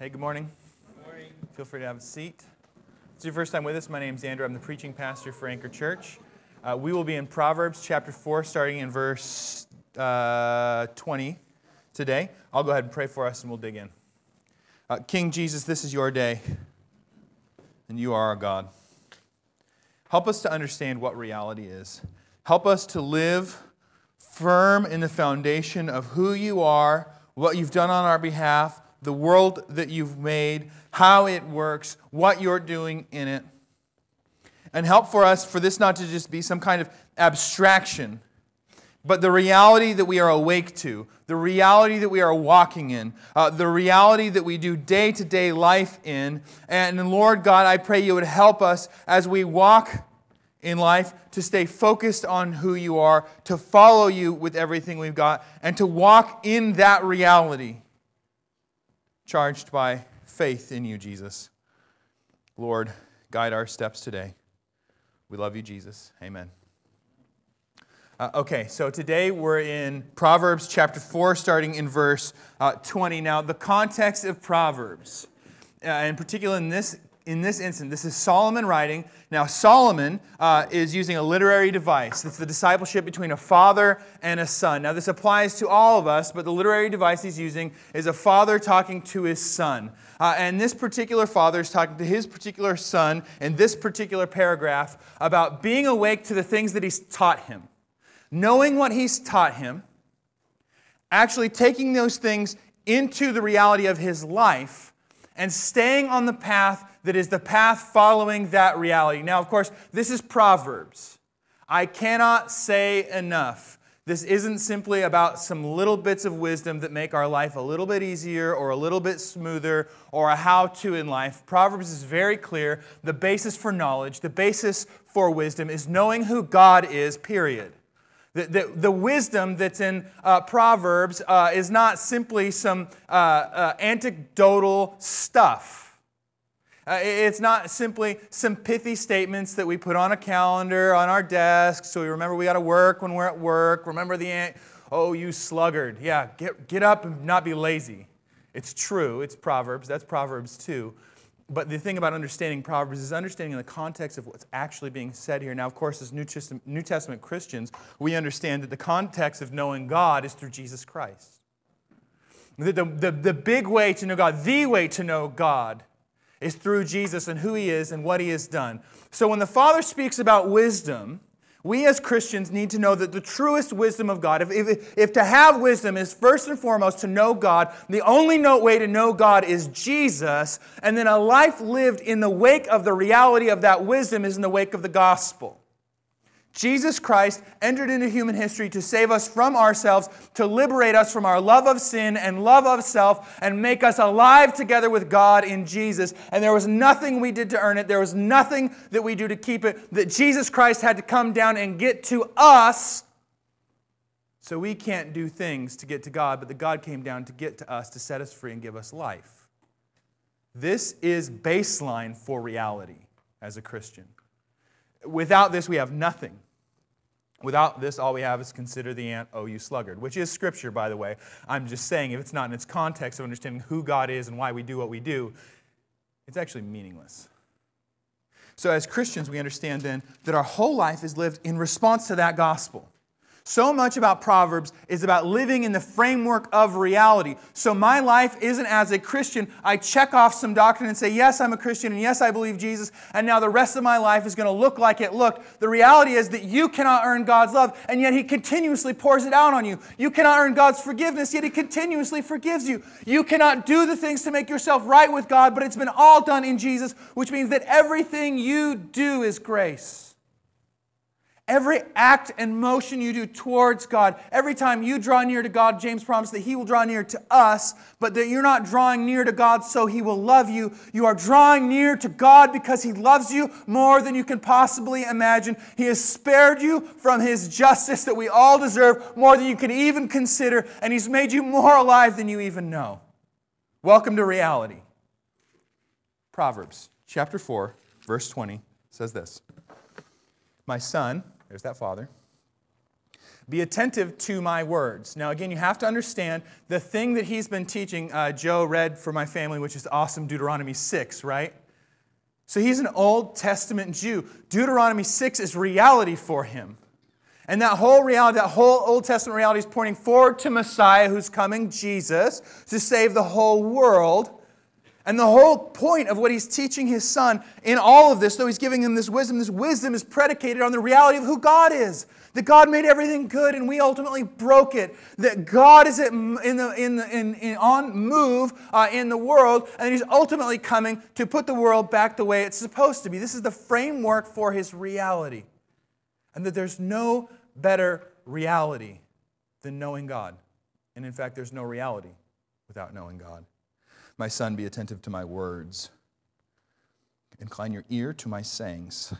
Hey, good morning. Good morning. Feel free to have a seat. If it's your first time with us, my name is Andrew. I'm the preaching pastor for Anchor Church. Uh, we will be in Proverbs chapter 4, starting in verse uh, 20 today. I'll go ahead and pray for us and we'll dig in. Uh, King Jesus, this is your day, and you are our God. Help us to understand what reality is. Help us to live firm in the foundation of who you are, what you've done on our behalf, the world that you've made, how it works, what you're doing in it. And help for us for this not to just be some kind of abstraction, but the reality that we are awake to, the reality that we are walking in, uh, the reality that we do day to day life in. And Lord God, I pray you would help us as we walk in life to stay focused on who you are, to follow you with everything we've got, and to walk in that reality charged by faith in you, Jesus. Lord, guide our steps today. We love you, Jesus. Amen. Uh, okay, so today we're in Proverbs chapter 4, starting in verse uh, 20. Now, the context of Proverbs, uh, in particular in this in this instance, this is Solomon writing. Now, Solomon uh, is using a literary device. It's the discipleship between a father and a son. Now, this applies to all of us, but the literary device he's using is a father talking to his son. Uh, and this particular father is talking to his particular son in this particular paragraph about being awake to the things that he's taught him, knowing what he's taught him, actually taking those things into the reality of his life, and staying on the path that is the path following that reality. Now, of course, this is Proverbs. I cannot say enough. This isn't simply about some little bits of wisdom that make our life a little bit easier or a little bit smoother or a how to in life. Proverbs is very clear. The basis for knowledge, the basis for wisdom is knowing who God is, period. The, the, the, wisdom that's in uh, Proverbs uh, is not simply some uh, uh anecdotal stuff. Uh, it's not simply some pithy statements that we put on a calendar on our desk so we remember we got to work when we're at work. Remember the, ant- oh, you sluggard. Yeah, get, get up and not be lazy. It's true, it's Proverbs. That's Proverbs too. But the thing about understanding Proverbs is understanding in the context of what's actually being said here. Now, of course, as New Testament, Christians, we understand that the context of knowing God is through Jesus Christ. The, the, the big way to know God, the way to know God, is through Jesus and who he is and what he has done. So when the Father speaks about wisdom, we as Christians need to know that the truest wisdom of God, if, if, if, to have wisdom is first and foremost to know God, the only way to know God is Jesus, and then a life lived in the wake of the reality of that wisdom is in the wake of the gospel. Jesus Christ entered into human history to save us from ourselves, to liberate us from our love of sin and love of self, and make us alive together with God in Jesus. And there was nothing we did to earn it, there was nothing that we do to keep it, that Jesus Christ had to come down and get to us. So we can't do things to get to God, but the God came down to get to us, to set us free and give us life. This is baseline for reality as a Christian. Without this, we have nothing. Without this, all we have is consider the ant, oh, you sluggard, which is scripture, by the way. I'm just saying, if it's not in its context of understanding who God is and why we do what we do, it's actually meaningless. So, as Christians, we understand then that our whole life is lived in response to that gospel. So much about Proverbs is about living in the framework of reality. So my life isn't as a Christian, I check off some doctrine and say, yes, I'm a Christian, and yes, I believe Jesus, and now the rest of my life is going to look like it looked. The reality is that you cannot earn God's love, and yet He continuously pours it out on you. You cannot earn God's forgiveness, yet He continuously forgives you. You cannot do the things to make yourself right with God, but it's been all done in Jesus, which means that everything you do is grace. Every act and motion you do towards God, every time you draw near to God, James promised that He will draw near to us, but that you're not drawing near to God so He will love you. You are drawing near to God because He loves you more than you can possibly imagine. He has spared you from His justice that we all deserve more than you can even consider, and He's made you more alive than you even know. Welcome to reality. Proverbs chapter 4, verse 20 says this My son, there's that father. Be attentive to my words. Now, again, you have to understand the thing that he's been teaching. Uh, Joe read for my family, which is awesome Deuteronomy 6, right? So he's an Old Testament Jew. Deuteronomy 6 is reality for him. And that whole reality, that whole Old Testament reality is pointing forward to Messiah who's coming, Jesus, to save the whole world. And the whole point of what he's teaching his son in all of this, though he's giving him this wisdom, this wisdom is predicated on the reality of who God is. That God made everything good and we ultimately broke it. That God is in the, in the, in, in on move uh, in the world and he's ultimately coming to put the world back the way it's supposed to be. This is the framework for his reality. And that there's no better reality than knowing God. And in fact, there's no reality without knowing God. My son, be attentive to my words. Incline your ear to my sayings.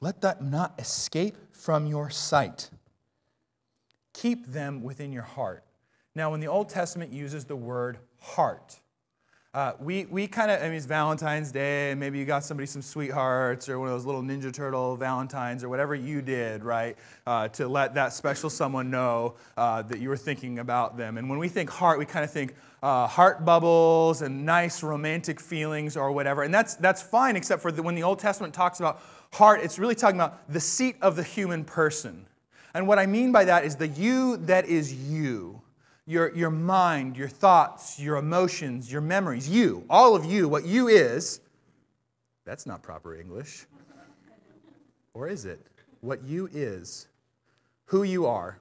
Let that not escape from your sight. Keep them within your heart. Now, when the Old Testament uses the word heart, uh, we we kind of, I mean, it's Valentine's Day, and maybe you got somebody some sweethearts or one of those little Ninja Turtle Valentines or whatever you did, right, uh, to let that special someone know uh, that you were thinking about them. And when we think heart, we kind of think uh, heart bubbles and nice romantic feelings or whatever. And that's, that's fine, except for the, when the Old Testament talks about heart, it's really talking about the seat of the human person. And what I mean by that is the you that is you your, your mind, your thoughts, your emotions, your memories, you, all of you, what you is, that's not proper English. Or is it? What you is, who you are,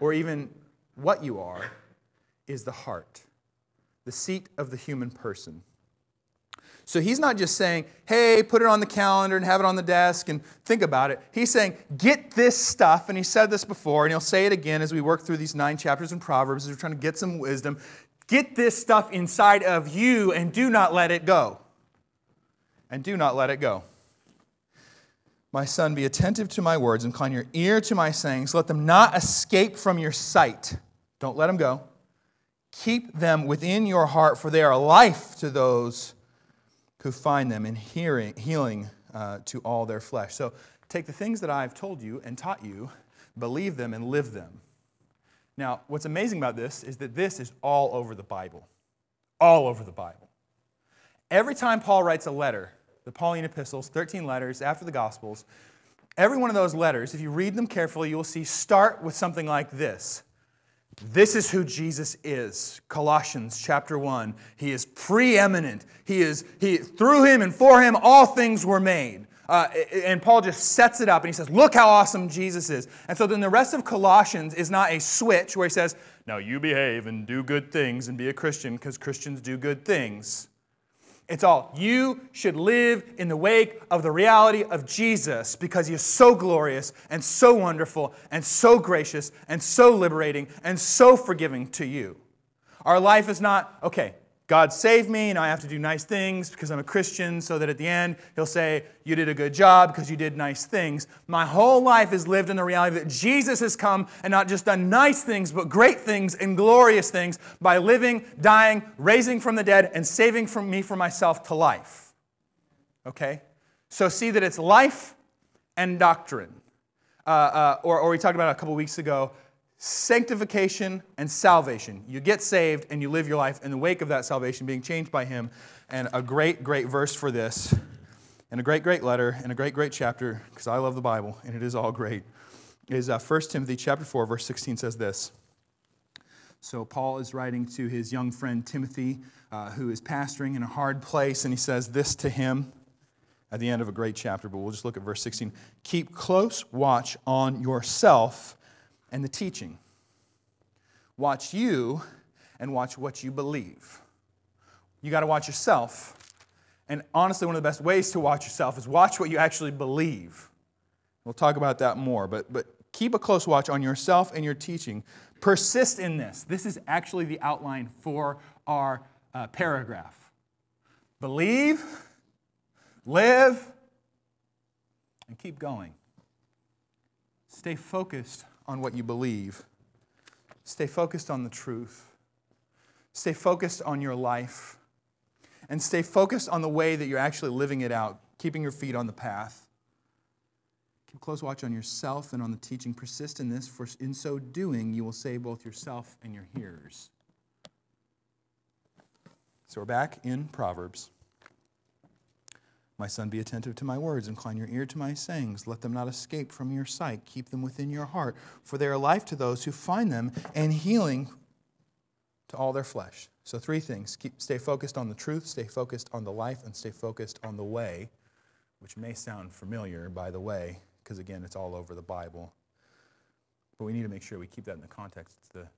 or even what you are, is the heart, the seat of the human person. So he's not just saying, hey, put it on the calendar and have it on the desk and think about it. He's saying, get this stuff. And he said this before, and he'll say it again as we work through these nine chapters in Proverbs, as we're trying to get some wisdom. Get this stuff inside of you and do not let it go. And do not let it go. My son, be attentive to my words, and incline your ear to my sayings. Let them not escape from your sight. Don't let them go. Keep them within your heart, for they are life to those who find them in hearing, healing uh, to all their flesh. So take the things that I've told you and taught you, believe them, and live them. Now, what's amazing about this is that this is all over the Bible. All over the Bible. Every time Paul writes a letter, the Pauline epistles, 13 letters after the Gospels, every one of those letters, if you read them carefully, you will see start with something like this this is who Jesus is. Colossians chapter 1. He is preeminent. He is he through him and for him all things were made. Uh, and Paul just sets it up and he says, Look how awesome Jesus is. And so then the rest of Colossians is not a switch where he says, Now you behave and do good things and be a Christian because Christians do good things. It's all, you should live in the wake of the reality of Jesus because he is so glorious and so wonderful and so gracious and so liberating and so forgiving to you. Our life is not, okay, God saved me, and I have to do nice things because I'm a Christian, so that at the end, He'll say, You did a good job because you did nice things. My whole life is lived in the reality that Jesus has come and not just done nice things, but great things and glorious things by living, dying, raising from the dead, and saving from me from myself to life. Okay? So see that it's life and doctrine. Uh, uh, or, or we talked about a couple weeks ago sanctification and salvation. You get saved and you live your life in the wake of that salvation, being changed by Him. And a great, great verse for this, and a great, great letter, and a great, great chapter, because I love the Bible and it is all great, is uh, 1 Timothy chapter 4, verse 16 says this. So Paul is writing to his young friend Timothy, uh, who is pastoring in a hard place, and he says this to him at the end of a great chapter, but we'll just look at verse 16. Keep close watch on yourself and the teaching. Watch you and watch what you believe. You got to watch yourself. And honestly, one of the best ways to watch yourself is watch what you actually believe. We'll talk about that more, but, but keep a close watch on yourself and your teaching. Persist in this. This is actually the outline for our uh, paragraph. Believe, live, and keep going. Stay focused on what you believe. Stay focused on the truth. Stay focused on your life. And stay focused on the way that you're actually living it out, keeping your feet on the path. Keep close watch on yourself and on the teaching. Persist in this, for in so doing, you will save both yourself and your hearers. So we're back in Proverbs. My son, be attentive to my words, incline your ear to my sayings. Let them not escape from your sight. Keep them within your heart, for they are life to those who find them and healing to all their flesh. So, three things Keep, stay focused on the truth, stay focused on the life, and stay focused on the way, which may sound familiar, by the way, because again, it's all over the Bible. But we need to make sure we keep that in the context. It's the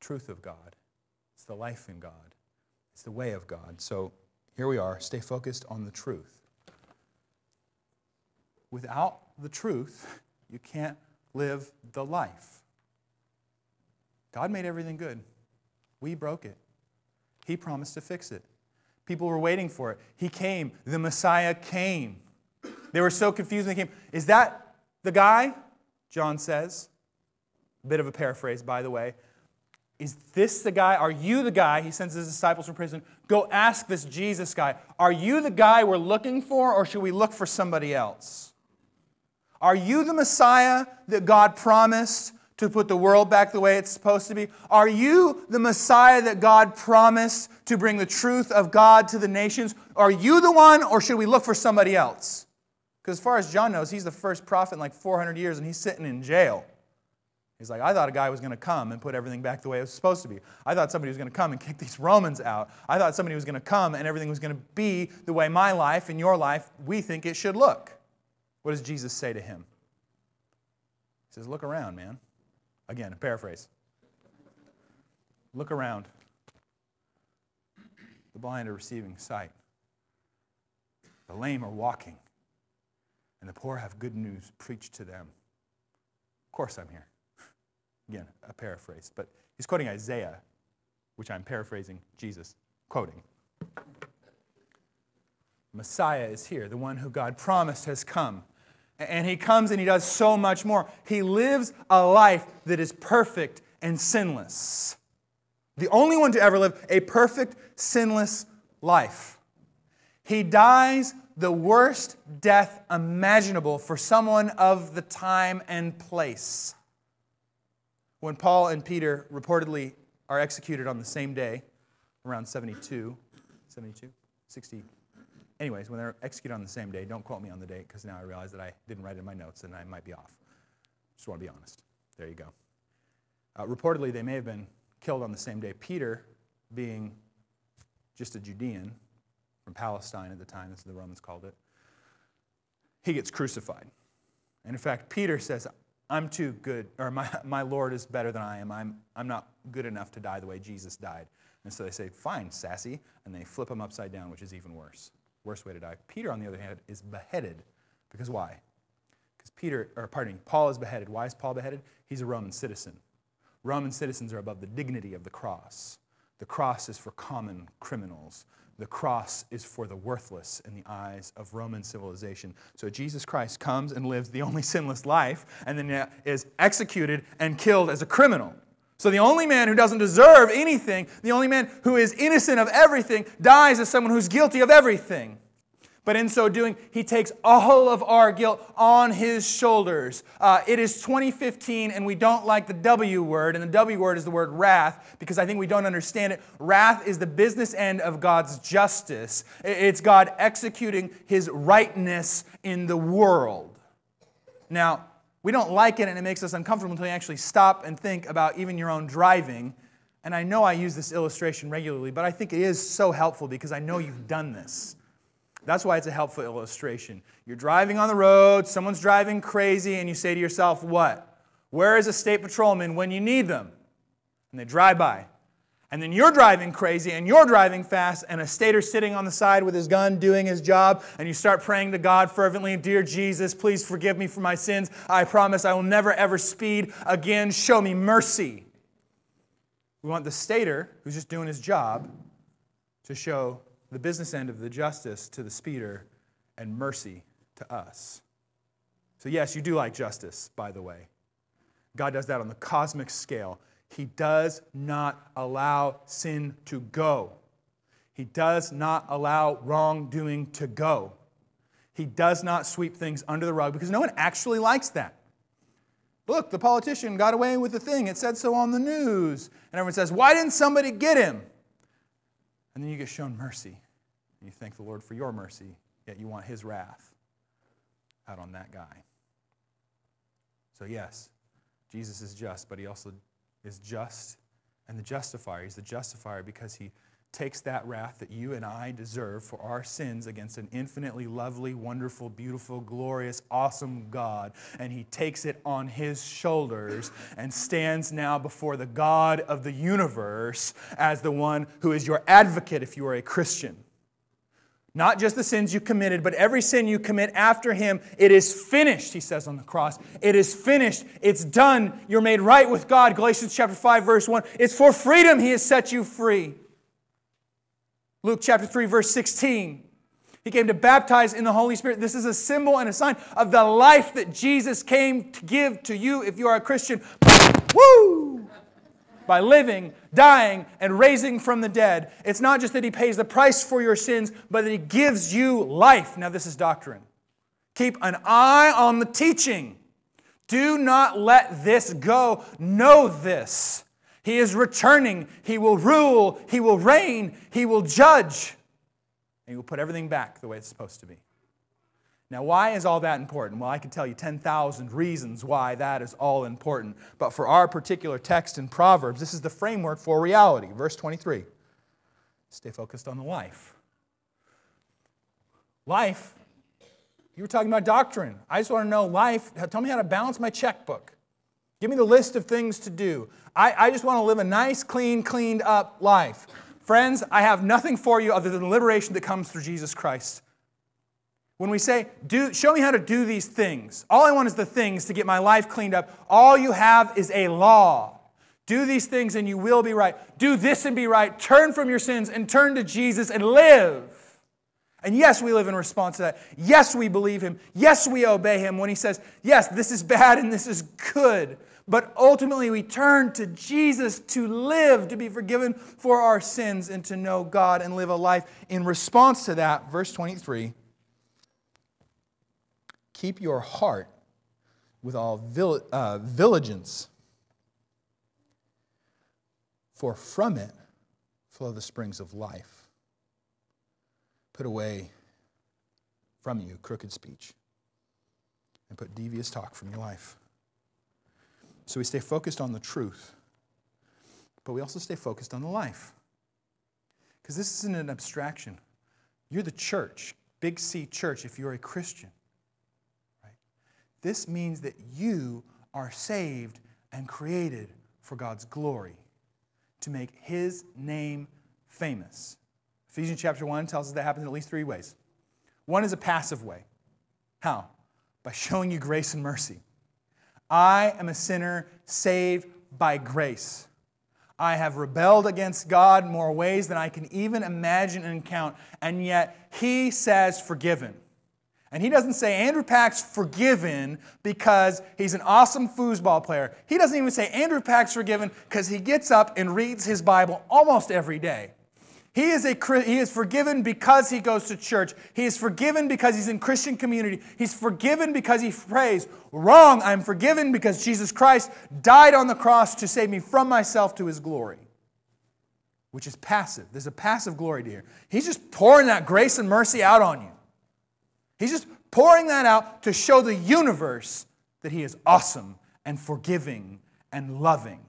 truth of God, it's the life in God, it's the way of God. So here we are. Stay focused on the truth. Without the truth, you can't live the life. God made everything good. We broke it. He promised to fix it. People were waiting for it. He came. The Messiah came. They were so confused when he came. Is that the guy, John says, a bit of a paraphrase, by the way, is this the guy? Are you the guy? He sends his disciples from prison. Go ask this Jesus guy. Are you the guy we're looking for, or should we look for somebody else? Are you the Messiah that God promised to put the world back the way it's supposed to be? Are you the Messiah that God promised to bring the truth of God to the nations? Are you the one, or should we look for somebody else? Because as far as John knows, he's the first prophet in like 400 years and he's sitting in jail. He's like, I thought a guy was going to come and put everything back the way it was supposed to be. I thought somebody was going to come and kick these Romans out. I thought somebody was going to come and everything was going to be the way my life and your life we think it should look. What does Jesus say to him? He says, Look around, man. Again, a paraphrase. Look around. The blind are receiving sight, the lame are walking and the poor have good news preached to them. Of course, I'm here. Again, a paraphrase, but he's quoting Isaiah, which I'm paraphrasing Jesus, quoting. Messiah is here, the one who God promised has come. And he comes and he does so much more. He lives a life that is perfect and sinless. The only one to ever live a perfect, sinless life. He dies the worst death imaginable for someone of the time and place. When Paul and Peter reportedly are executed on the same day, around 72, 72, 60. Anyways, when they're executed on the same day, don't quote me on the date because now I realize that I didn't write it in my notes and I might be off. Just want to be honest. There you go. Uh, reportedly, they may have been killed on the same day. Peter, being just a Judean, from Palestine at the time, as the Romans called it, he gets crucified. And in fact, Peter says, I'm too good, or my, my Lord is better than I am. I'm, I'm not good enough to die the way Jesus died. And so they say, Fine, sassy. And they flip him upside down, which is even worse. Worst way to die. Peter, on the other hand, is beheaded. Because why? Because Peter, or pardon me, Paul is beheaded. Why is Paul beheaded? He's a Roman citizen. Roman citizens are above the dignity of the cross. The cross is for common criminals. The cross is for the worthless in the eyes of Roman civilization. So Jesus Christ comes and lives the only sinless life and then is executed and killed as a criminal. So the only man who doesn't deserve anything, the only man who is innocent of everything, dies as someone who's guilty of everything. But in so doing, he takes all of our guilt on his shoulders. Uh, it is 2015, and we don't like the W word, and the W word is the word wrath because I think we don't understand it. Wrath is the business end of God's justice, it's God executing his rightness in the world. Now, we don't like it, and it makes us uncomfortable until you actually stop and think about even your own driving. And I know I use this illustration regularly, but I think it is so helpful because I know you've done this. That's why it's a helpful illustration. You're driving on the road, someone's driving crazy, and you say to yourself, What? Where is a state patrolman when you need them? And they drive by. And then you're driving crazy and you're driving fast, and a stater's sitting on the side with his gun doing his job, and you start praying to God fervently, Dear Jesus, please forgive me for my sins. I promise I will never ever speed again. Show me mercy. We want the stater, who's just doing his job, to show the business end of the justice to the speeder and mercy to us. So, yes, you do like justice, by the way. God does that on the cosmic scale. He does not allow sin to go, He does not allow wrongdoing to go. He does not sweep things under the rug because no one actually likes that. Look, the politician got away with the thing. It said so on the news. And everyone says, Why didn't somebody get him? And then you get shown mercy. And you thank the Lord for your mercy, yet you want his wrath out on that guy. So, yes, Jesus is just, but he also is just and the justifier. He's the justifier because he takes that wrath that you and I deserve for our sins against an infinitely lovely, wonderful, beautiful, glorious, awesome God, and he takes it on his shoulders and stands now before the God of the universe as the one who is your advocate if you are a Christian. Not just the sins you committed, but every sin you commit after him. It is finished, he says on the cross. It is finished. It's done. You're made right with God. Galatians chapter 5, verse 1. It's for freedom he has set you free. Luke chapter 3, verse 16. He came to baptize in the Holy Spirit. This is a symbol and a sign of the life that Jesus came to give to you if you are a Christian. Woo! By living, dying, and raising from the dead. It's not just that He pays the price for your sins, but that He gives you life. Now, this is doctrine. Keep an eye on the teaching. Do not let this go. Know this. He is returning. He will rule. He will reign. He will judge. And he will put everything back the way it's supposed to be. Now, why is all that important? Well, I could tell you 10,000 reasons why that is all important. But for our particular text in Proverbs, this is the framework for reality. Verse 23 Stay focused on the life. Life, you were talking about doctrine. I just want to know life. Tell me how to balance my checkbook. Give me the list of things to do. I, I just want to live a nice, clean, cleaned up life. Friends, I have nothing for you other than the liberation that comes through Jesus Christ. When we say, do, show me how to do these things, all I want is the things to get my life cleaned up. All you have is a law. Do these things and you will be right. Do this and be right. Turn from your sins and turn to Jesus and live. And yes, we live in response to that. Yes, we believe him. Yes, we obey him when he says, yes, this is bad and this is good. But ultimately, we turn to Jesus to live, to be forgiven for our sins, and to know God and live a life in response to that. Verse 23 Keep your heart with all vil- uh, vigilance, for from it flow the springs of life. Put away from you crooked speech and put devious talk from your life. So we stay focused on the truth, but we also stay focused on the life. Because this isn't an abstraction. You're the church, Big C church, if you're a Christian. This means that you are saved and created for God's glory, to make His name famous. Ephesians chapter 1 tells us that happens in at least three ways. One is a passive way. How? By showing you grace and mercy. I am a sinner saved by grace. I have rebelled against God more ways than I can even imagine and count, and yet He says forgiven. And He doesn't say Andrew Pack's forgiven because he's an awesome foosball player. He doesn't even say Andrew Pack's forgiven because he gets up and reads his Bible almost every day. He is, a, he is forgiven because he goes to church. He is forgiven because he's in Christian community. He's forgiven because he prays. Wrong, I'm forgiven because Jesus Christ died on the cross to save me from myself to his glory, which is passive. There's a passive glory to here. He's just pouring that grace and mercy out on you. He's just pouring that out to show the universe that he is awesome and forgiving and loving.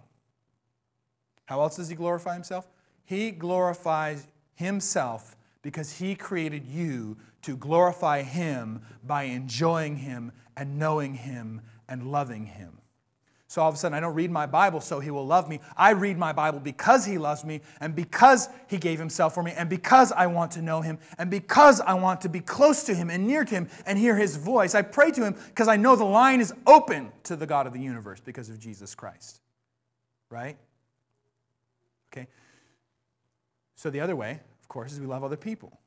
How else does he glorify himself? He glorifies himself because he created you to glorify him by enjoying him and knowing him and loving him. So all of a sudden, I don't read my Bible so he will love me. I read my Bible because he loves me and because he gave himself for me and because I want to know him and because I want to be close to him and near to him and hear his voice. I pray to him because I know the line is open to the God of the universe because of Jesus Christ. Right? Okay? So, the other way, of course, is we love other people.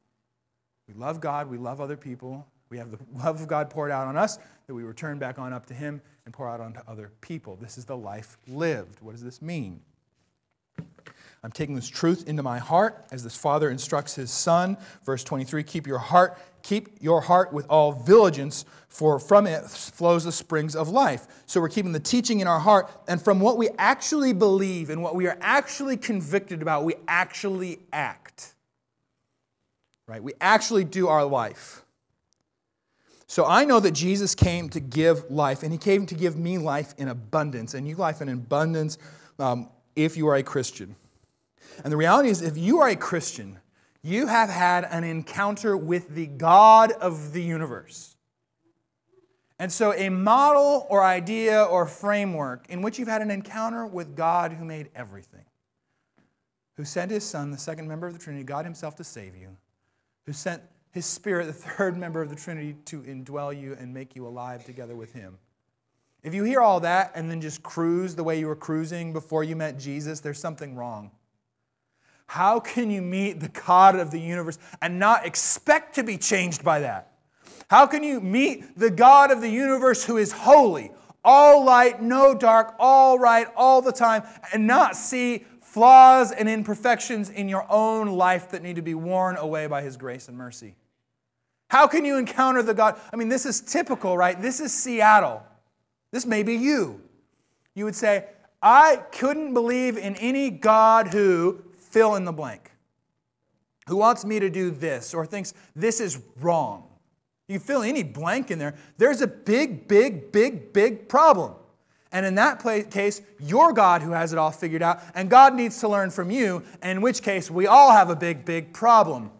We love God, we love other people. We have the love of God poured out on us that we return back on up to Him and pour out onto other people. This is the life lived. What does this mean? I'm taking this truth into my heart as this father instructs his son. Verse 23 Keep your heart, keep your heart with all diligence, for from it flows the springs of life. So we're keeping the teaching in our heart, and from what we actually believe and what we are actually convicted about, we actually act. Right? We actually do our life. So I know that Jesus came to give life, and he came to give me life in abundance, and you life in abundance um, if you are a Christian. And the reality is, if you are a Christian, you have had an encounter with the God of the universe. And so, a model or idea or framework in which you've had an encounter with God who made everything, who sent his Son, the second member of the Trinity, God himself to save you, who sent his Spirit, the third member of the Trinity, to indwell you and make you alive together with him. If you hear all that and then just cruise the way you were cruising before you met Jesus, there's something wrong. How can you meet the God of the universe and not expect to be changed by that? How can you meet the God of the universe who is holy, all light, no dark, all right, all the time, and not see flaws and imperfections in your own life that need to be worn away by his grace and mercy? How can you encounter the God? I mean, this is typical, right? This is Seattle. This may be you. You would say, I couldn't believe in any God who fill in the blank, who wants me to do this or thinks this is wrong. You fill any blank in there, there's a big, big, big, big problem. And in that case, you're God who has it all figured out, and God needs to learn from you, in which case, we all have a big, big problem.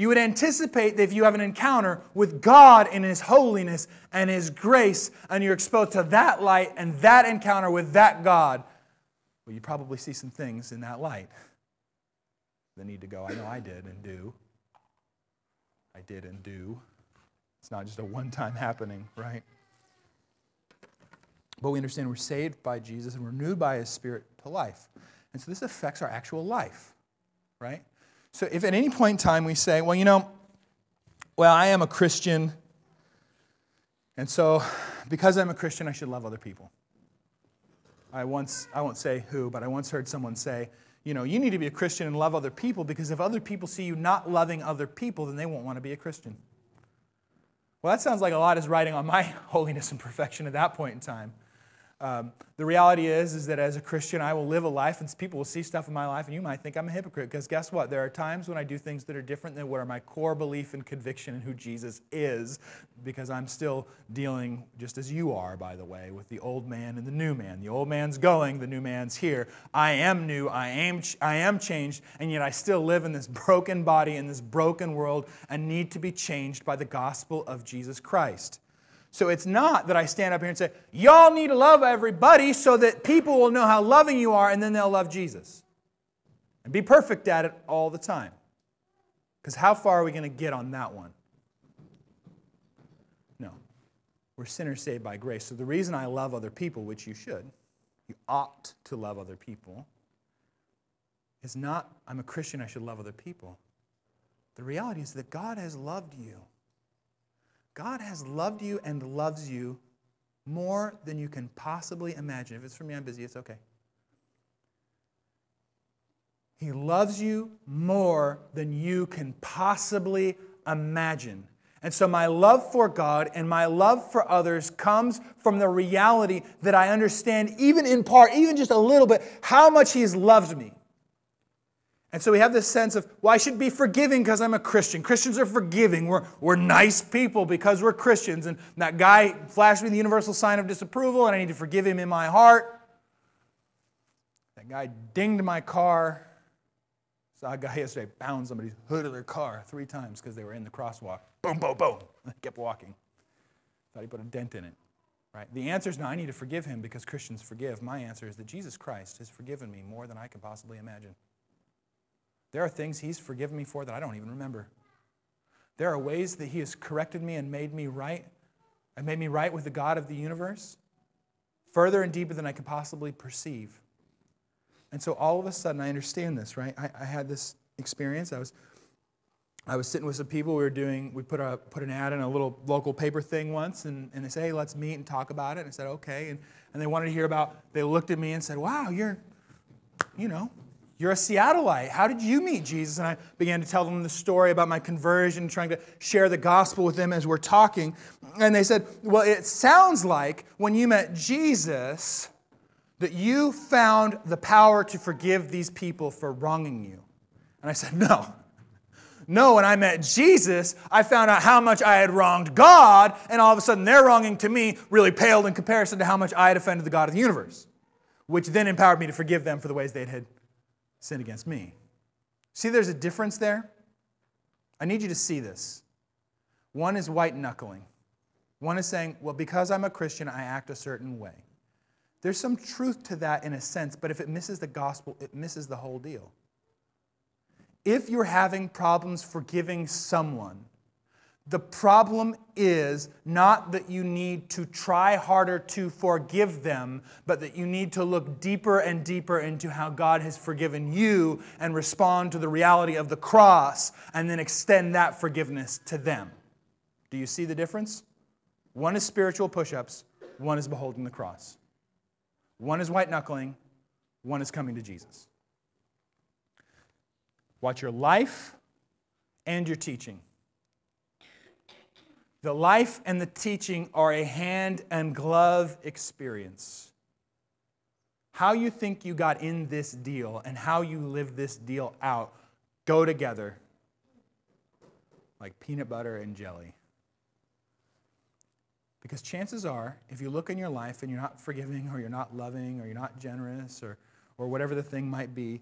You would anticipate that if you have an encounter with God in His holiness and His grace, and you're exposed to that light and that encounter with that God, well, you probably see some things in that light that need to go. I know I did and do. I did and do. It's not just a one time happening, right? But we understand we're saved by Jesus and renewed by His Spirit to life. And so this affects our actual life, right? So if at any point in time we say, well, you know, well, I am a Christian, and so because I'm a Christian, I should love other people. I once, I won't say who, but I once heard someone say, you know, you need to be a Christian and love other people because if other people see you not loving other people, then they won't want to be a Christian. Well, that sounds like a lot is riding on my holiness and perfection at that point in time. Um, the reality is, is that as a Christian, I will live a life, and people will see stuff in my life, and you might think I'm a hypocrite. Because guess what? There are times when I do things that are different than what are my core belief and conviction in who Jesus is, because I'm still dealing, just as you are, by the way, with the old man and the new man. The old man's going, the new man's here. I am new, I am, I am changed, and yet I still live in this broken body, in this broken world, and need to be changed by the gospel of Jesus Christ. So it's not that I stand up here and say, y'all need to love everybody so that people will know how loving you are and then they'll love Jesus. And be perfect at it all the time. Because how far are we going to get on that one? No. We're sinners saved by grace. So the reason I love other people, which you should, you ought to love other people, is not, I'm a Christian, I should love other people. The reality is that God has loved you. God has loved you and loves you more than you can possibly imagine. If it's for me, I'm busy, it's okay. He loves you more than you can possibly imagine. And so, my love for God and my love for others comes from the reality that I understand, even in part, even just a little bit, how much He has loved me. And so we have this sense of, well, I should be forgiving because I'm a Christian. Christians are forgiving. We're, we're nice people because we're Christians. And that guy flashed me the universal sign of disapproval, and I need to forgive him in my heart. That guy dinged my car. Saw a guy yesterday pound somebody's hood of their car three times because they were in the crosswalk. Boom, boom, boom. Kept walking. Thought he put a dent in it. Right? The answer is no, I need to forgive him because Christians forgive. My answer is that Jesus Christ has forgiven me more than I can possibly imagine. There are things He's forgiven me for that I don't even remember. There are ways that He has corrected me and made me right, and made me right with the God of the universe, further and deeper than I could possibly perceive. And so all of a sudden, I understand this, right? I, I had this experience. I was, I was sitting with some people. We were doing, we put, a, put an ad in a little local paper thing once, and, and they said, hey, let's meet and talk about it. And I said, okay. And, and they wanted to hear about, they looked at me and said, wow, you're, you know, You're a Seattleite. How did you meet Jesus? And I began to tell them the story about my conversion, trying to share the gospel with them as we're talking. And they said, Well, it sounds like when you met Jesus that you found the power to forgive these people for wronging you. And I said, No. No, when I met Jesus, I found out how much I had wronged God, and all of a sudden their wronging to me really paled in comparison to how much I had offended the God of the universe, which then empowered me to forgive them for the ways they had sinned against me. See, there's a difference there. I need you to see this. One is white knuckling, one is saying, well, because I'm a Christian, I act a certain way. There's some truth to that in a sense, but if it misses the gospel, it misses the whole deal if you're having problems forgiving someone, the problem is not that you need to try harder to forgive them, but that you need to look deeper and deeper into how God has forgiven you and respond to the reality of the cross and then extend that forgiveness to them. Do you see the difference? One is spiritual push ups, one is beholding the cross. One is white knuckling, one is coming to Jesus. Watch your life and your teaching. The life and the teaching are a hand and glove experience. How you think you got in this deal and how you live this deal out go together like peanut butter and jelly. Because chances are, if you look in your life and you're not forgiving or you're not loving or you're not generous or, or whatever the thing might be,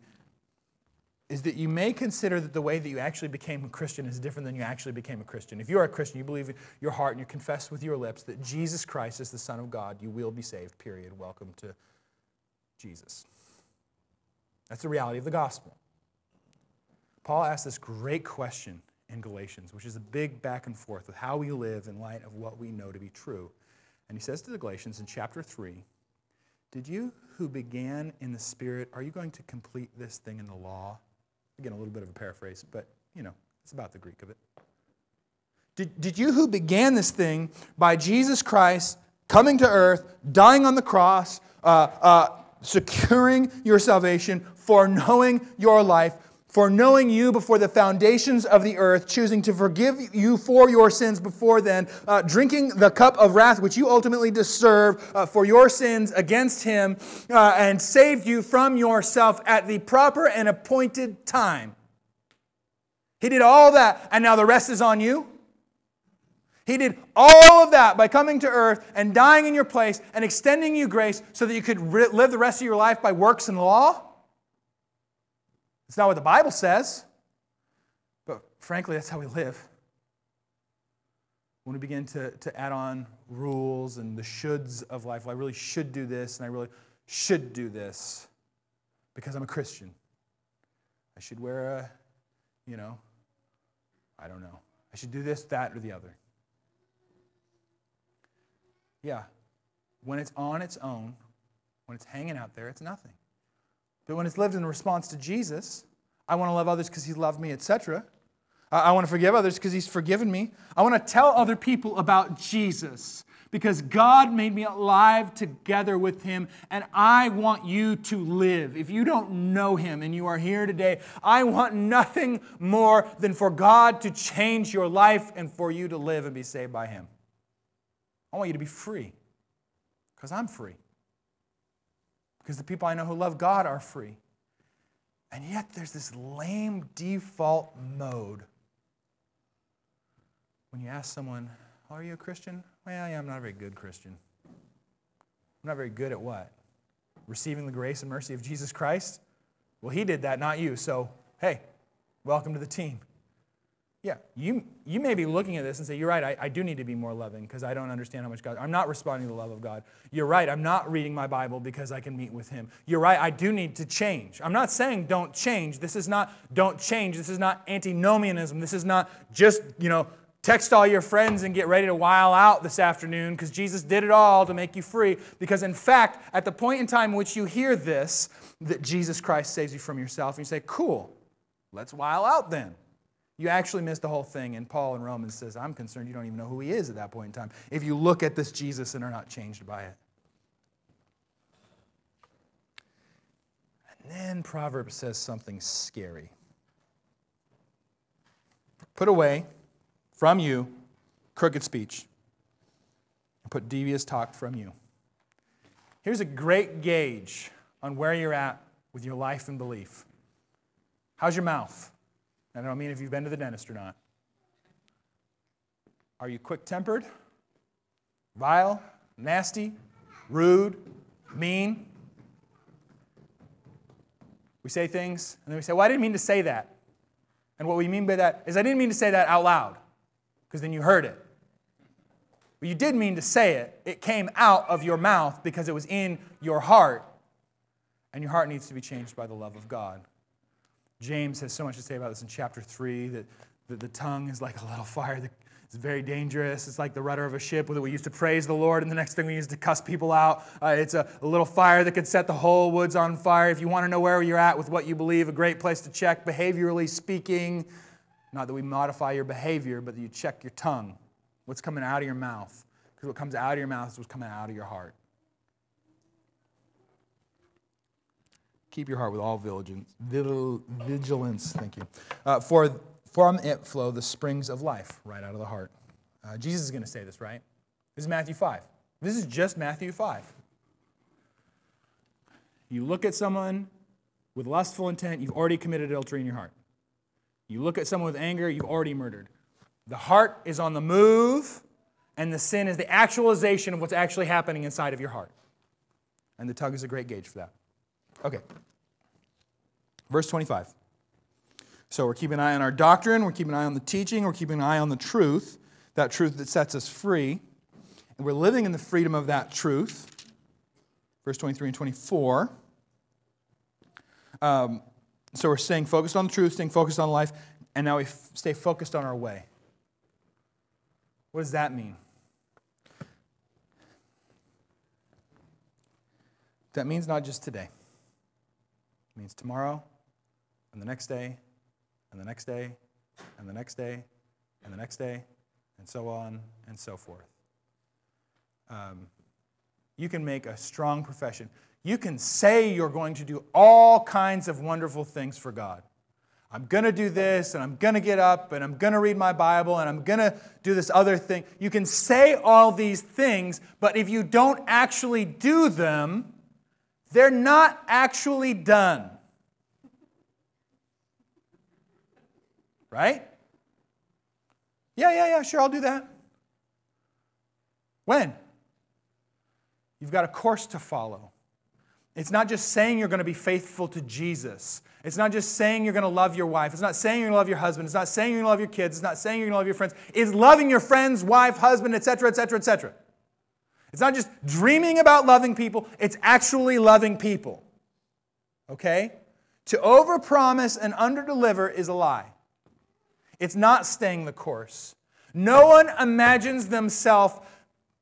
is that you may consider that the way that you actually became a Christian is different than you actually became a Christian. If you are a Christian, you believe in your heart and you confess with your lips that Jesus Christ is the Son of God, you will be saved, period. Welcome to Jesus. That's the reality of the gospel. Paul asks this great question in Galatians, which is a big back and forth with how we live in light of what we know to be true. And he says to the Galatians in chapter 3 Did you who began in the Spirit, are you going to complete this thing in the law? Again, a little bit of a paraphrase, but you know, it's about the Greek of it. Did, did you who began this thing by Jesus Christ coming to earth, dying on the cross, uh, uh, securing your salvation, foreknowing your life, for knowing you before the foundations of the earth, choosing to forgive you for your sins before then, uh, drinking the cup of wrath which you ultimately deserve uh, for your sins against him, uh, and saved you from yourself at the proper and appointed time. He did all that, and now the rest is on you. He did all of that by coming to earth and dying in your place and extending you grace so that you could re- live the rest of your life by works and law. It's not what the Bible says, but frankly, that's how we live. When we begin to, to add on rules and the shoulds of life, well, I really should do this and I really should do this because I'm a Christian. I should wear a, you know, I don't know. I should do this, that, or the other. Yeah, when it's on its own, when it's hanging out there, it's nothing. But when it's lived in response to Jesus, I want to love others because he loved me, etc. I want to forgive others because he's forgiven me. I want to tell other people about Jesus because God made me alive together with him, and I want you to live. If you don't know him and you are here today, I want nothing more than for God to change your life and for you to live and be saved by him. I want you to be free because I'm free because the people I know who love God are free. And yet there's this lame default mode. When you ask someone, oh, Are you a Christian? Well, yeah, I'm not a very good Christian. I'm not very good at what? Receiving the grace and mercy of Jesus Christ? Well, he did that, not you. So, hey, welcome to the team. Yeah, you, you may be looking at this and say, You're right, I, I do need to be more loving because I don't understand how much God, I'm not responding to the love of God. You're right, I'm not reading my Bible because I can meet with Him. You're right, I do need to change. I'm not saying don't change. This is not don't change. This is not antinomianism. This is not just, you know, text all your friends and get ready to while out this afternoon because Jesus did it all to make you free. Because in fact, at the point in time in which you hear this, that Jesus Christ saves you from yourself, and you say, Cool, let's while out then. You actually miss the whole thing. And Paul in Romans says, I'm concerned you don't even know who he is at that point in time if you look at this Jesus and are not changed by it. And then Proverbs says something scary. Put away from you crooked speech, and put devious talk from you. Here's a great gauge on where you're at with your life and belief. How's your mouth? I don't mean if you've been to the dentist or not. Are you quick tempered, vile, nasty, rude, mean? We say things and then we say, Well, I didn't mean to say that. And what we mean by that is, I didn't mean to say that out loud, because then you heard it. But you did mean to say it. It came out of your mouth because it was in your heart. And your heart needs to be changed by the love of God. James has so much to say about this in chapter 3 that, that the tongue is like a little fire that is very dangerous. It's like the rudder of a ship that we used to praise the Lord, and the next thing we used to cuss people out. Uh, it's a, a, little fire that could set the whole woods on fire. If you want to know where you're at with what you believe, a great place to check, behaviorally speaking. Not that we modify your behavior, but that you check your tongue. What's coming out of your mouth? Because what comes out of your mouth is what's coming out of your heart. Keep your heart with all vigilance. vigilance thank you. Uh, for from it flow the springs of life, right out of the heart. Uh, Jesus is going to say this, right? This is Matthew 5. This is just Matthew 5. You look at someone with lustful intent, you've already committed adultery in your heart. You look at someone with anger, you've already murdered. The heart is on the move, and the sin is the actualization of what's actually happening inside of your heart. And the tongue is a great gauge for that. Okay. Verse 25. So we're keeping an eye on our doctrine, we're keeping an eye on the teaching, we're keeping an eye on the truth, that truth that sets us free. And we're living in the freedom of that truth. Verse 23 and 24. Um, so we're staying focused on the truth, staying focused on life, and now we f- stay focused on our way. What does that mean? That means not just today. Means tomorrow and the next day and the next day, and the next day, and the next day, and so on and so forth. Um, you can make a strong profession. You can say you're going to do all kinds of wonderful things for God. I'm going to do this, and I'm going to get up, and I'm going to read my Bible, and I'm going to do this other thing. You can say all these things, but if you don't actually do them, they're not actually done. right? Yeah, yeah, yeah, sure, I'll do that. When? You've got a course to follow. It's not just saying you're going to be faithful to Jesus. It's not just saying you're going to love your wife. It's not saying you're going to love your husband. It's not saying you're going to love your kids. It's not saying you're going to love your friends. It's loving your friends, wife, husband, etc., etc., etc. It's not just dreaming about loving people, it's actually loving people. Okay? To overpromise and underdeliver is a lie. It's not staying the course. No one imagines themselves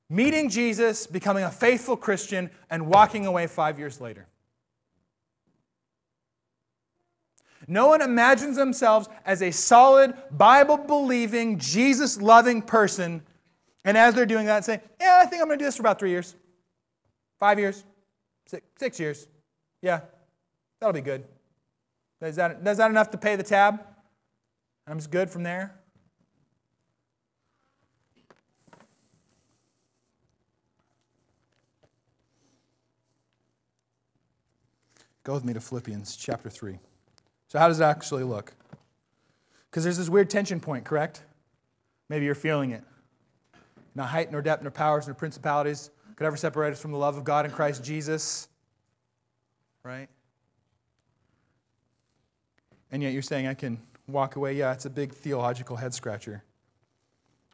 meeting Jesus, becoming a faithful Christian, and walking away five years later. No one imagines themselves as a solid, Bible believing, Jesus loving person, and as they're doing that, say, Yeah, I think I'm going to do this for about three years, five years, six, six years. Yeah, that'll be good. Is that, is that enough to pay the tab? I'm just good from there. Go with me to Philippians chapter 3. So, how does it actually look? Because there's this weird tension point, correct? Maybe you're feeling it. Not height, nor depth, nor powers, nor principalities could ever separate us from the love of God in Christ Jesus. Right? And yet you're saying, I can walk away. Yeah, it's a big theological head scratcher.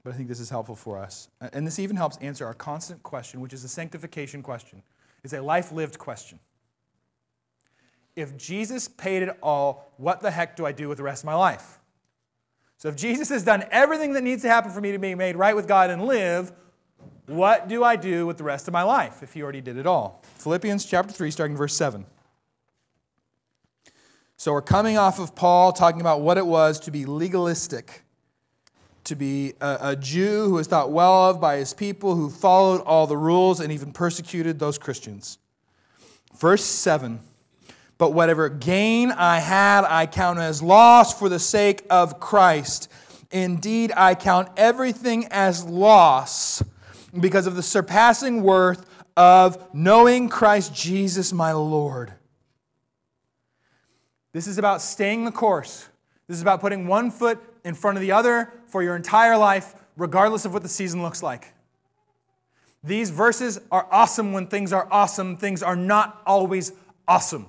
But I think this is helpful for us. And this even helps answer our constant question, which is a sanctification question. It's a life lived question. If Jesus paid it all, what the heck do I do with the rest of my life? So if Jesus has done everything that needs to happen for me to be made right with God and live, what do I do with the rest of my life if he already did it all? Philippians chapter 3, starting verse 7. So we're coming off of Paul talking about what it was to be legalistic, to be a, a, Jew who was thought well of by his people, who followed all the rules and even persecuted those Christians. Verse 7 But whatever gain I had, I count as loss for the sake of Christ. Indeed, I count everything as loss because of the surpassing worth of knowing Christ Jesus my Lord. This is about staying the course. This is about putting one foot in front of the other for your entire life, regardless of what the season looks like. These verses are awesome when things are awesome. Things are not always awesome.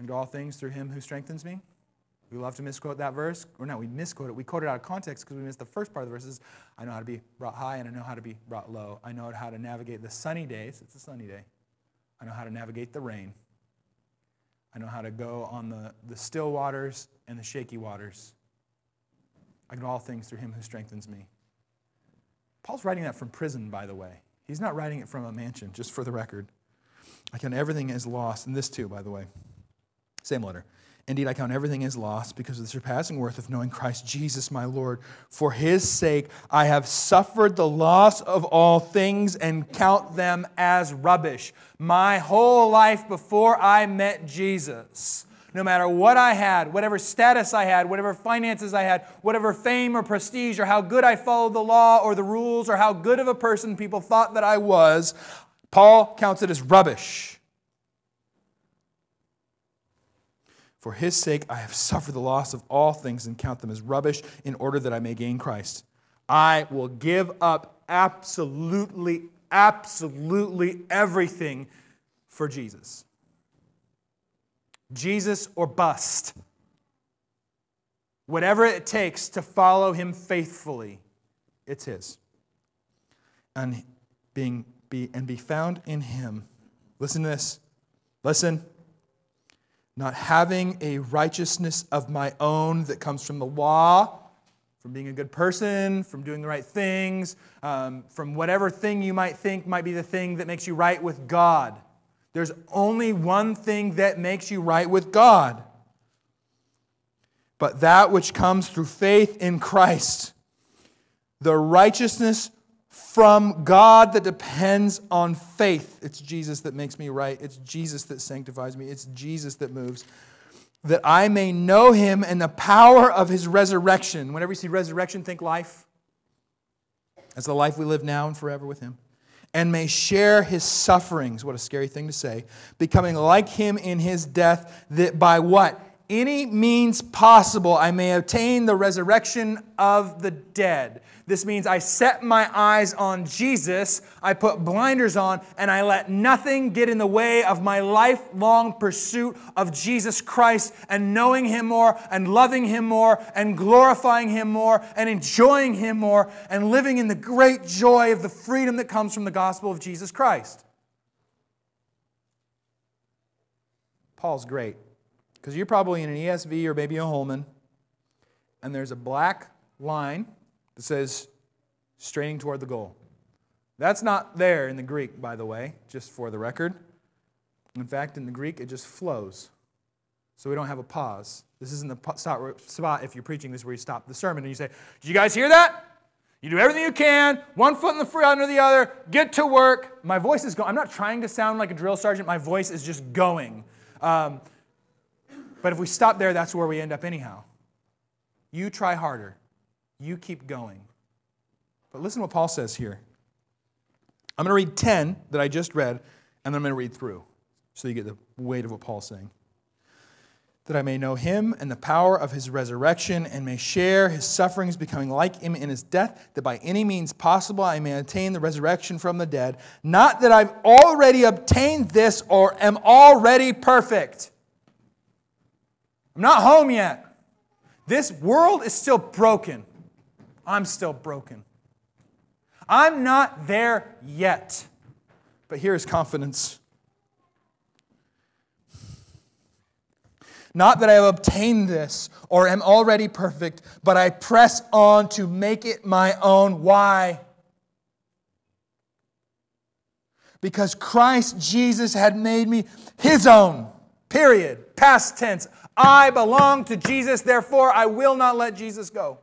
Can do all things through him who strengthens me. We love to misquote that verse. Or no, we misquote it. We quote it out of context because we missed the first part of the verses. I know how to be brought high and I know how to be brought low. I know how to navigate the sunny days. It's a sunny day. I know how to navigate the rain. I know how to go on the, the still waters and the shaky waters. I can do all things through him who strengthens me. Paul's writing that from prison, by the way. He's not writing it from a mansion, just for the record. I count everything as lost, and this too, by the way. Same letter. Indeed, I count everything as loss because of the surpassing worth of knowing Christ Jesus my Lord. For his sake, I have suffered the loss of all things and count them as rubbish. My whole life before I met Jesus, no matter what I had, whatever status I had, whatever finances I had, whatever fame or prestige, or how good I followed the law or the rules, or how good of a person people thought that I was, Paul counts it as rubbish. For his sake, I have suffered the loss of all things and count them as rubbish in order that I may gain Christ. I will give up absolutely, absolutely everything for Jesus. Jesus or bust. Whatever it takes to follow him faithfully, it's his. And being be and be found in him. Listen to this. Listen not having a righteousness of my own that comes from the law, from being a good person, from doing the right things, um, from whatever thing you might think might be the thing that makes you right with God. There's only one thing that makes you right with God. But that which comes through faith in Christ, the righteousness from God that depends on faith. It's Jesus that makes me right. It's Jesus that sanctifies me. It's Jesus that moves. That I may know him and the power of his resurrection. Whenever you see resurrection, think life. As the life we live now and forever with him. And may share his sufferings. What a scary thing to say. Becoming like him in his death, that by what? Any means possible I may obtain the resurrection of the dead. This means I set my eyes on Jesus, I put blinders on, and I let nothing get in the way of my lifelong pursuit of Jesus Christ and knowing Him more and loving Him more and glorifying Him more and enjoying Him more and living in the great joy of the freedom that comes from the gospel of Jesus Christ. Paul's great because you're probably in an ESV or maybe a Holman, and there's a black line that says straining toward the goal. That's not there in the Greek, by the way, just for the record. In fact, in the Greek, it just flows. So we don't have a pause. This isn't the spot if you're preaching this where you stop the sermon and you say, Did you guys hear that? You do everything you can, one foot in the front of the other, get to work. My voice is going. I'm not trying to sound like a drill sergeant, my voice is just going. Um, but if we stop there, that's where we end up anyhow. You try harder. You keep going. But listen to what Paul says here. I'm going to read 10 that I just read, and then I'm going to read through so you get the weight of what Paul's saying. That I may know him and the power of his resurrection, and may share his sufferings, becoming like him in his death, that by any means possible I may attain the resurrection from the dead. Not that I've already obtained this or am already perfect. I'm not home yet. This world is still broken. I'm still broken. I'm not there yet. But here is confidence. Not that I have obtained this or am already perfect, but I press on to make it my own. Why? Because Christ Jesus had made me his own. Period. Past tense. I belong to Jesus, therefore I will not let Jesus go.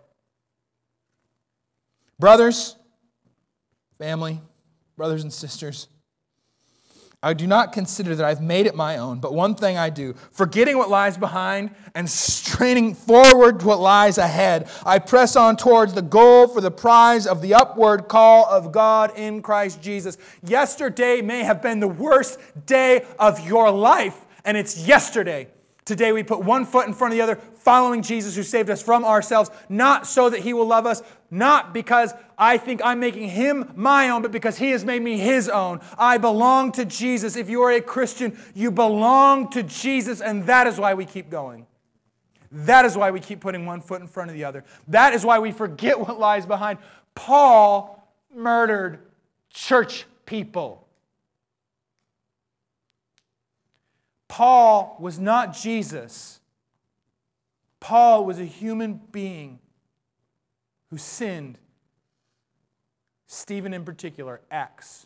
Brothers, family, brothers and sisters. I do not consider that I've made it my own, but one thing I do, forgetting what lies behind and straining forward to what lies ahead, I press on towards the goal for the prize of the upward call of God in Christ Jesus. Yesterday may have been the worst day of your life, and it's yesterday. Today we put one foot in front of the other, following Jesus who saved us from ourselves, not so that he will love us, not because I think I'm making him my own, but because he has made me his own. I belong to Jesus. If you are a Christian, you belong to Jesus, and that is why we keep going. That is why we keep putting one foot in front of the other. That is why we forget what lies behind. Paul murdered church people. Paul was not Jesus. Paul was a human being who sinned. Stephen, in particular, acts.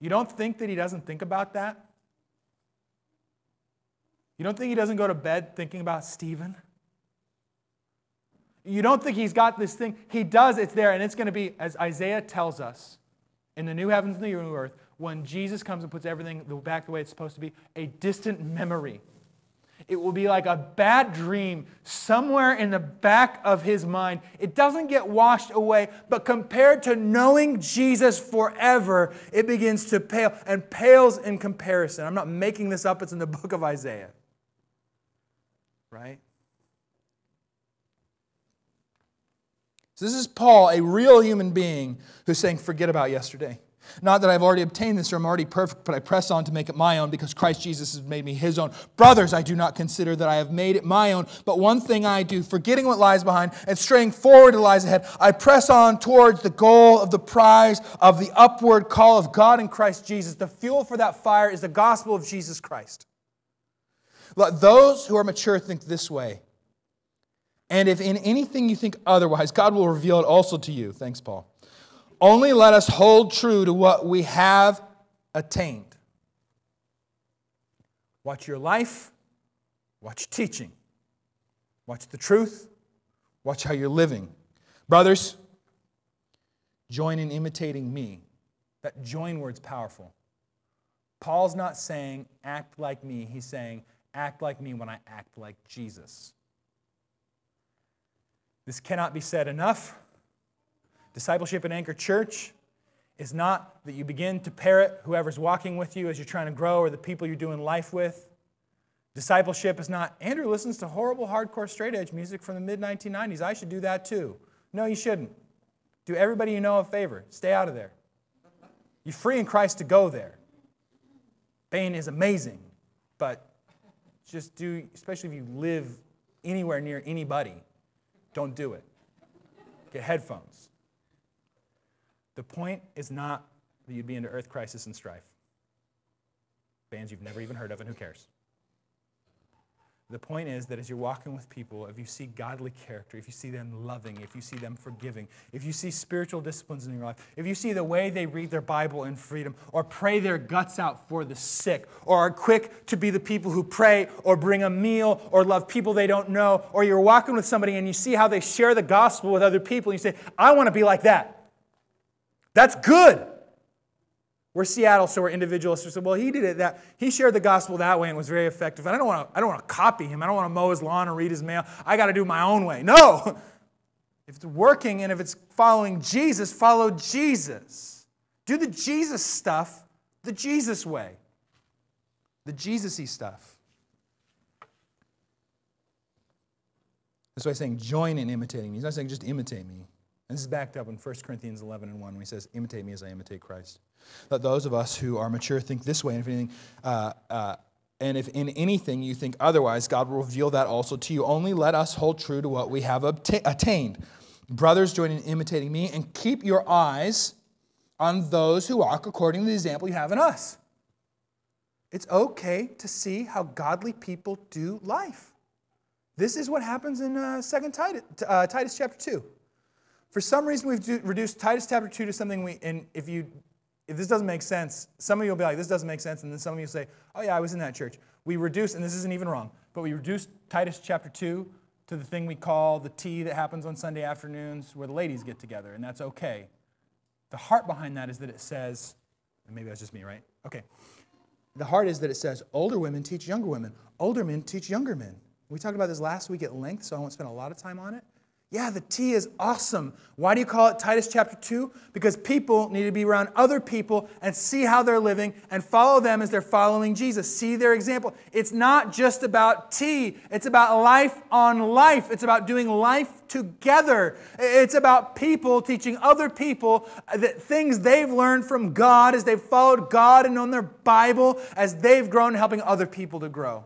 You don't think that he doesn't think about that? You don't think he doesn't go to bed thinking about Stephen? You don't think he's got this thing? He does, it's there, and it's going to be, as Isaiah tells us, in the new heavens and the new earth, when Jesus comes and puts everything back the way it's supposed to be, a distant memory. It will be like a bad dream somewhere in the back of his mind. It doesn't get washed away, but compared to knowing Jesus forever, it begins to pale and pales in comparison. I'm not making this up, it's in the book of Isaiah. Right? So, this is Paul, a real human being, who's saying, Forget about yesterday. Not that I've already obtained this or I'm already perfect, but I press on to make it my own because Christ Jesus has made me his own. Brothers, I do not consider that I have made it my own, but one thing I do, forgetting what lies behind and straying forward to lies ahead, I press on towards the goal of the prize of the upward call of God in Christ Jesus. The fuel for that fire is the gospel of Jesus Christ. Let those who are mature think this way. And if in anything you think otherwise, God will reveal it also to you. Thanks, Paul. Only let us hold true to what we have attained. Watch your life, watch teaching, watch the truth, watch how you're living. Brothers, join in imitating me. That join word's powerful. Paul's not saying act like me, he's saying act like me when I act like Jesus. This cannot be said enough. Discipleship in Anchor Church is not that you begin to parrot whoever's walking with you as you're trying to grow or the people you're doing life with. Discipleship is not, Andrew listens to horrible, hardcore, straight edge music from the mid 1990s. I should do that too. No, you shouldn't. Do everybody you know a favor. Stay out of there. You're free in Christ to go there. Pain is amazing, but just do, especially if you live anywhere near anybody, don't do it. Get headphones. The point is not that you'd be into Earth Crisis and strife. Bands you've never even heard of, and who cares? The point is that as you're walking with people, if you see godly character, if you see them loving, if you see them forgiving, if you see spiritual disciplines in your life, if you see the way they read their Bible in freedom, or pray their guts out for the sick, or are quick to be the people who pray, or bring a meal, or love people they don't know, or you're walking with somebody and you see how they share the gospel with other people, and you say, I want to be like that. That's good. We're Seattle, so we're individualists. Said, well, he did it that he shared the gospel that way and was very effective. And I don't want to, I don't want to copy him. I don't want to mow his lawn or read his mail. I got to do my own way. No. If it's working and if it's following Jesus, follow Jesus. Do the Jesus stuff the Jesus way. The Jesus-y stuff. That's why he's saying join in imitating me. He's not saying just imitate me. And this is backed up in 1 Corinthians 11 and 1 when he says, Imitate me as I imitate Christ. Let those of us who are mature think this way, and if anything, uh, uh, and if in anything you think otherwise, God will reveal that also to you. Only let us hold true to what we have obta- attained. Brothers, join in imitating me, and keep your eyes on those who walk according to the example you have in us. It's okay to see how godly people do life. This is what happens in uh, 2 Titus, uh, Titus chapter 2. For some reason, we've reduced Titus chapter 2 to something we, and if you, if this doesn't make sense, some of you will be like, this doesn't make sense, and then some of you say, oh yeah, I was in that church. We reduce, and this isn't even wrong, but we reduce Titus chapter 2 to the thing we call the tea that happens on Sunday afternoons where the ladies get together, and that's okay. The heart behind that is that it says, and Maybe that's just me, right? Okay. The heart is that it says older women teach younger women, older men teach younger men. We talked about this last week at length, so I won't spend a lot of time on it. Yeah, the tea is awesome. Why do you call it Titus chapter 2? Because people need to be around other people and see how they're living and follow them as they're following Jesus. See their example. It's not just about tea, it's about life on life. It's about doing life together. It's about people teaching other people that things they've learned from God as they've followed God and known their Bible as they've grown, helping other people to grow.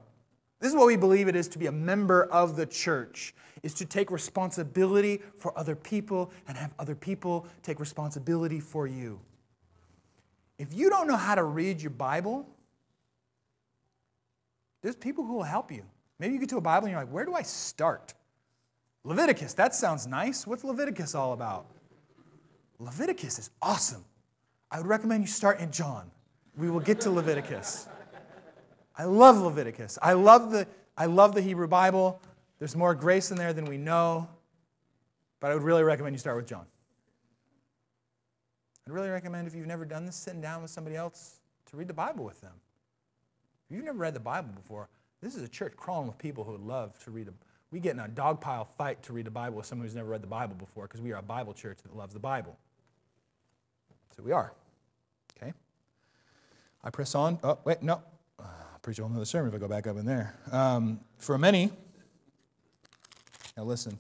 This is what we believe it is to be a member of the church is to take responsibility for other people and have other people take responsibility for you. If you don't know how to read your Bible, there's people who will help you. Maybe you get to a Bible and you're like, where do I start? Leviticus, that sounds nice. What's Leviticus all about? Leviticus is awesome. I would recommend you start in John. We will get to Leviticus. I love Leviticus. I love the, I love the Hebrew Bible. There's more grace in there than we know, but I would really recommend you start with John. I'd really recommend if you've never done this, sitting down with somebody else to read the Bible with them. If you've never read the Bible before, this is a church crawling with people who would love to read a we get in a dogpile fight to read the Bible with someone who's never read the Bible before because we are a Bible church that loves the Bible. So we are. Okay? I press on. Oh, wait, no. Preach a whole other sermon if I go back up in there. Um, for many, now, listen.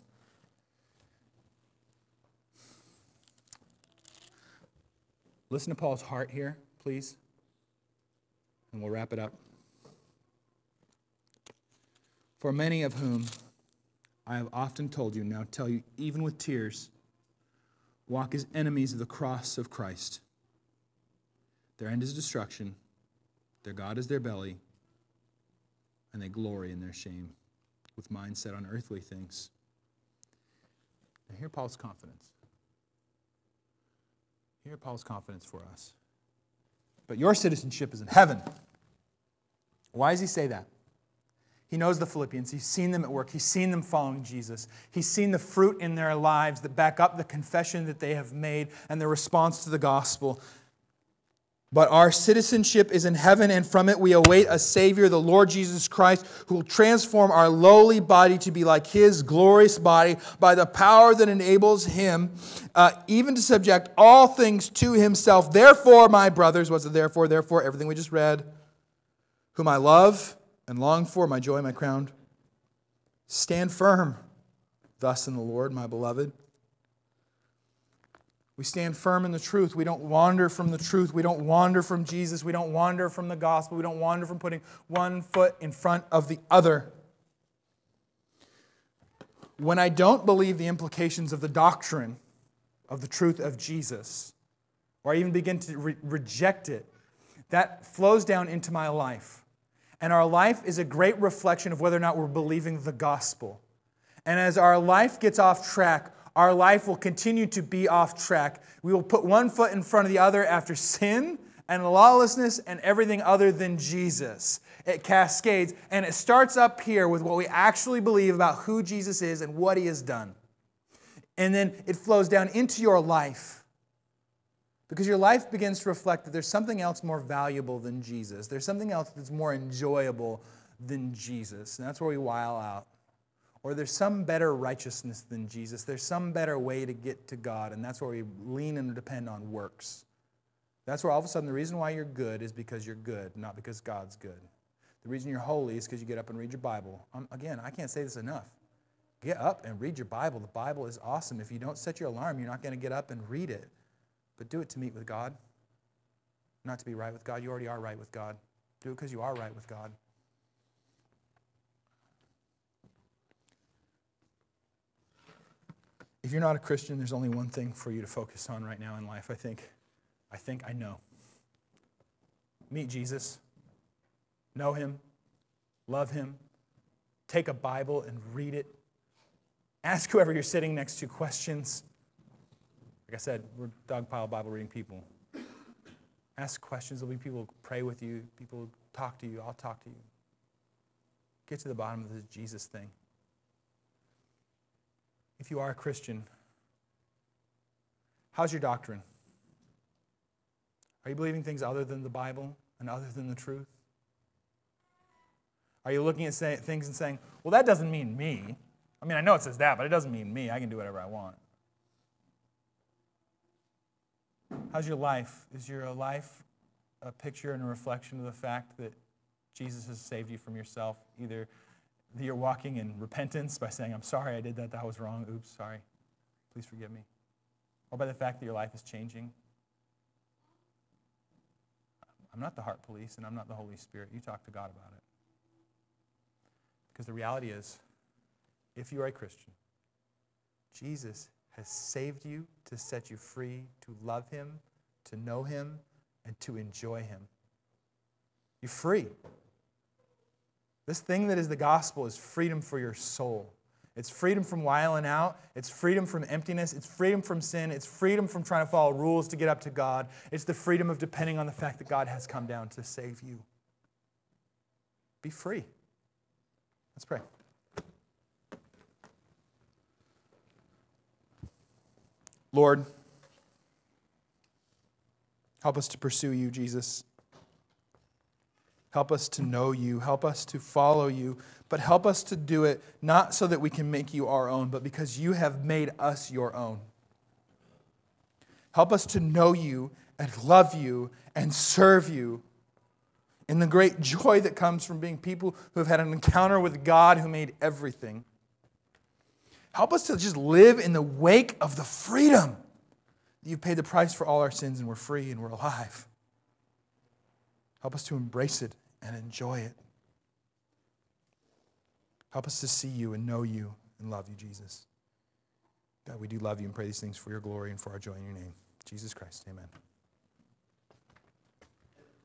Listen to Paul's heart here, please, and we'll wrap it up. For many of whom I have often told you, now tell you, even with tears, walk as enemies of the cross of Christ. Their end is destruction, their God is their belly, and they glory in their shame with mind set on earthly things. Now, hear Paul's confidence. Hear Paul's confidence for us. But your citizenship is in heaven. Why does he say that? He knows the Philippians. He's seen them at work. He's seen them following Jesus. He's seen the fruit in their lives that back up the confession that they have made and their response to the gospel. But our citizenship is in heaven, and from it we await a Savior, the Lord Jesus Christ, who will transform our lowly body to be like His glorious body by the power that enables Him uh, even to subject all things to Himself. Therefore, my brothers, what's the therefore? Therefore, everything we just read, whom I love and long for, my joy, my crown, stand firm thus in the Lord, my beloved. We stand firm in the truth. We don't wander from the truth. We don't wander from Jesus. We don't wander from the gospel. We don't wander from putting one foot in front of the other. When I don't believe the implications of the doctrine of the truth of Jesus, or I even begin to re- reject it, that flows down into my life. And our life is a great reflection of whether or not we're believing the gospel. And as our life gets off track, our life will continue to be off track. We will put one foot in front of the other after sin and lawlessness and everything other than Jesus. It cascades, and it starts up here with what we actually believe about who Jesus is and what he has done. And then it flows down into your life. Because your life begins to reflect that there's something else more valuable than Jesus. There's something else that's more enjoyable than Jesus. And that's where we while out or there's some better righteousness than Jesus. There's some better way to get to God, and that's where we lean and depend on works. That's where all of a sudden the reason why you're good is because you're good, not because God's good. The reason you're holy is because you get up and read your Bible. Um, again, I can't say this enough. Get up and read your Bible. The Bible is awesome. If you don't set your alarm, you're not going to get up and read it. But do it to meet with God, not to be right with God. You already are right with God. Do it because you are right with God. If you're not a Christian, there's only one thing for you to focus on right now in life, I think. I think I know. Meet Jesus, know him, love him, take a Bible and read it. Ask whoever you're sitting next to questions. Like I said, we're dogpile Bible reading people. Ask questions. There'll be people who pray with you, people talk to you. I'll talk to you. Get to the bottom of this Jesus thing if you are a Christian, how's your doctrine? Are you believing things other than the Bible and other than the truth? Are you looking at say, things and saying, well, that doesn't mean me? I mean, I know it says that, but it doesn't mean me. I can do whatever I want. How's your life? Is your life a picture and a reflection of the fact that Jesus has saved you from yourself? Either that you're walking in repentance by saying, I'm sorry I did that, that was wrong, oops, sorry, please forgive me. Or by the fact that your life is changing. I'm not the heart police and I'm not the Holy Spirit. You talk to God about it. Because the reality is, if you are a Christian, Jesus has saved you to set you free to love Him, to know Him, and to enjoy Him. You're free. This thing that is the gospel is freedom for your soul. It's freedom from wiling out. It's freedom from emptiness. It's freedom from sin. It's freedom from trying to follow rules to get up to God. It's the freedom of depending on the fact that God has come down to save you. Be free. Let's pray. Lord, help us to pursue you, Jesus. Help us to know you. Help us to follow you. But help us to do it not so that we can make you our own, but because you have made us your own. Help us to know you and love you and serve you in the great joy that comes from being people who have had an encounter with God who made everything. Help us to just live in the wake of the freedom you've paid the price for all our sins and we're free and we're alive. Help us to embrace it and enjoy it. Help us to see you and know you and love you, Jesus. God, we do love you and pray these things for your glory and for our joy in your name. Jesus Christ, amen.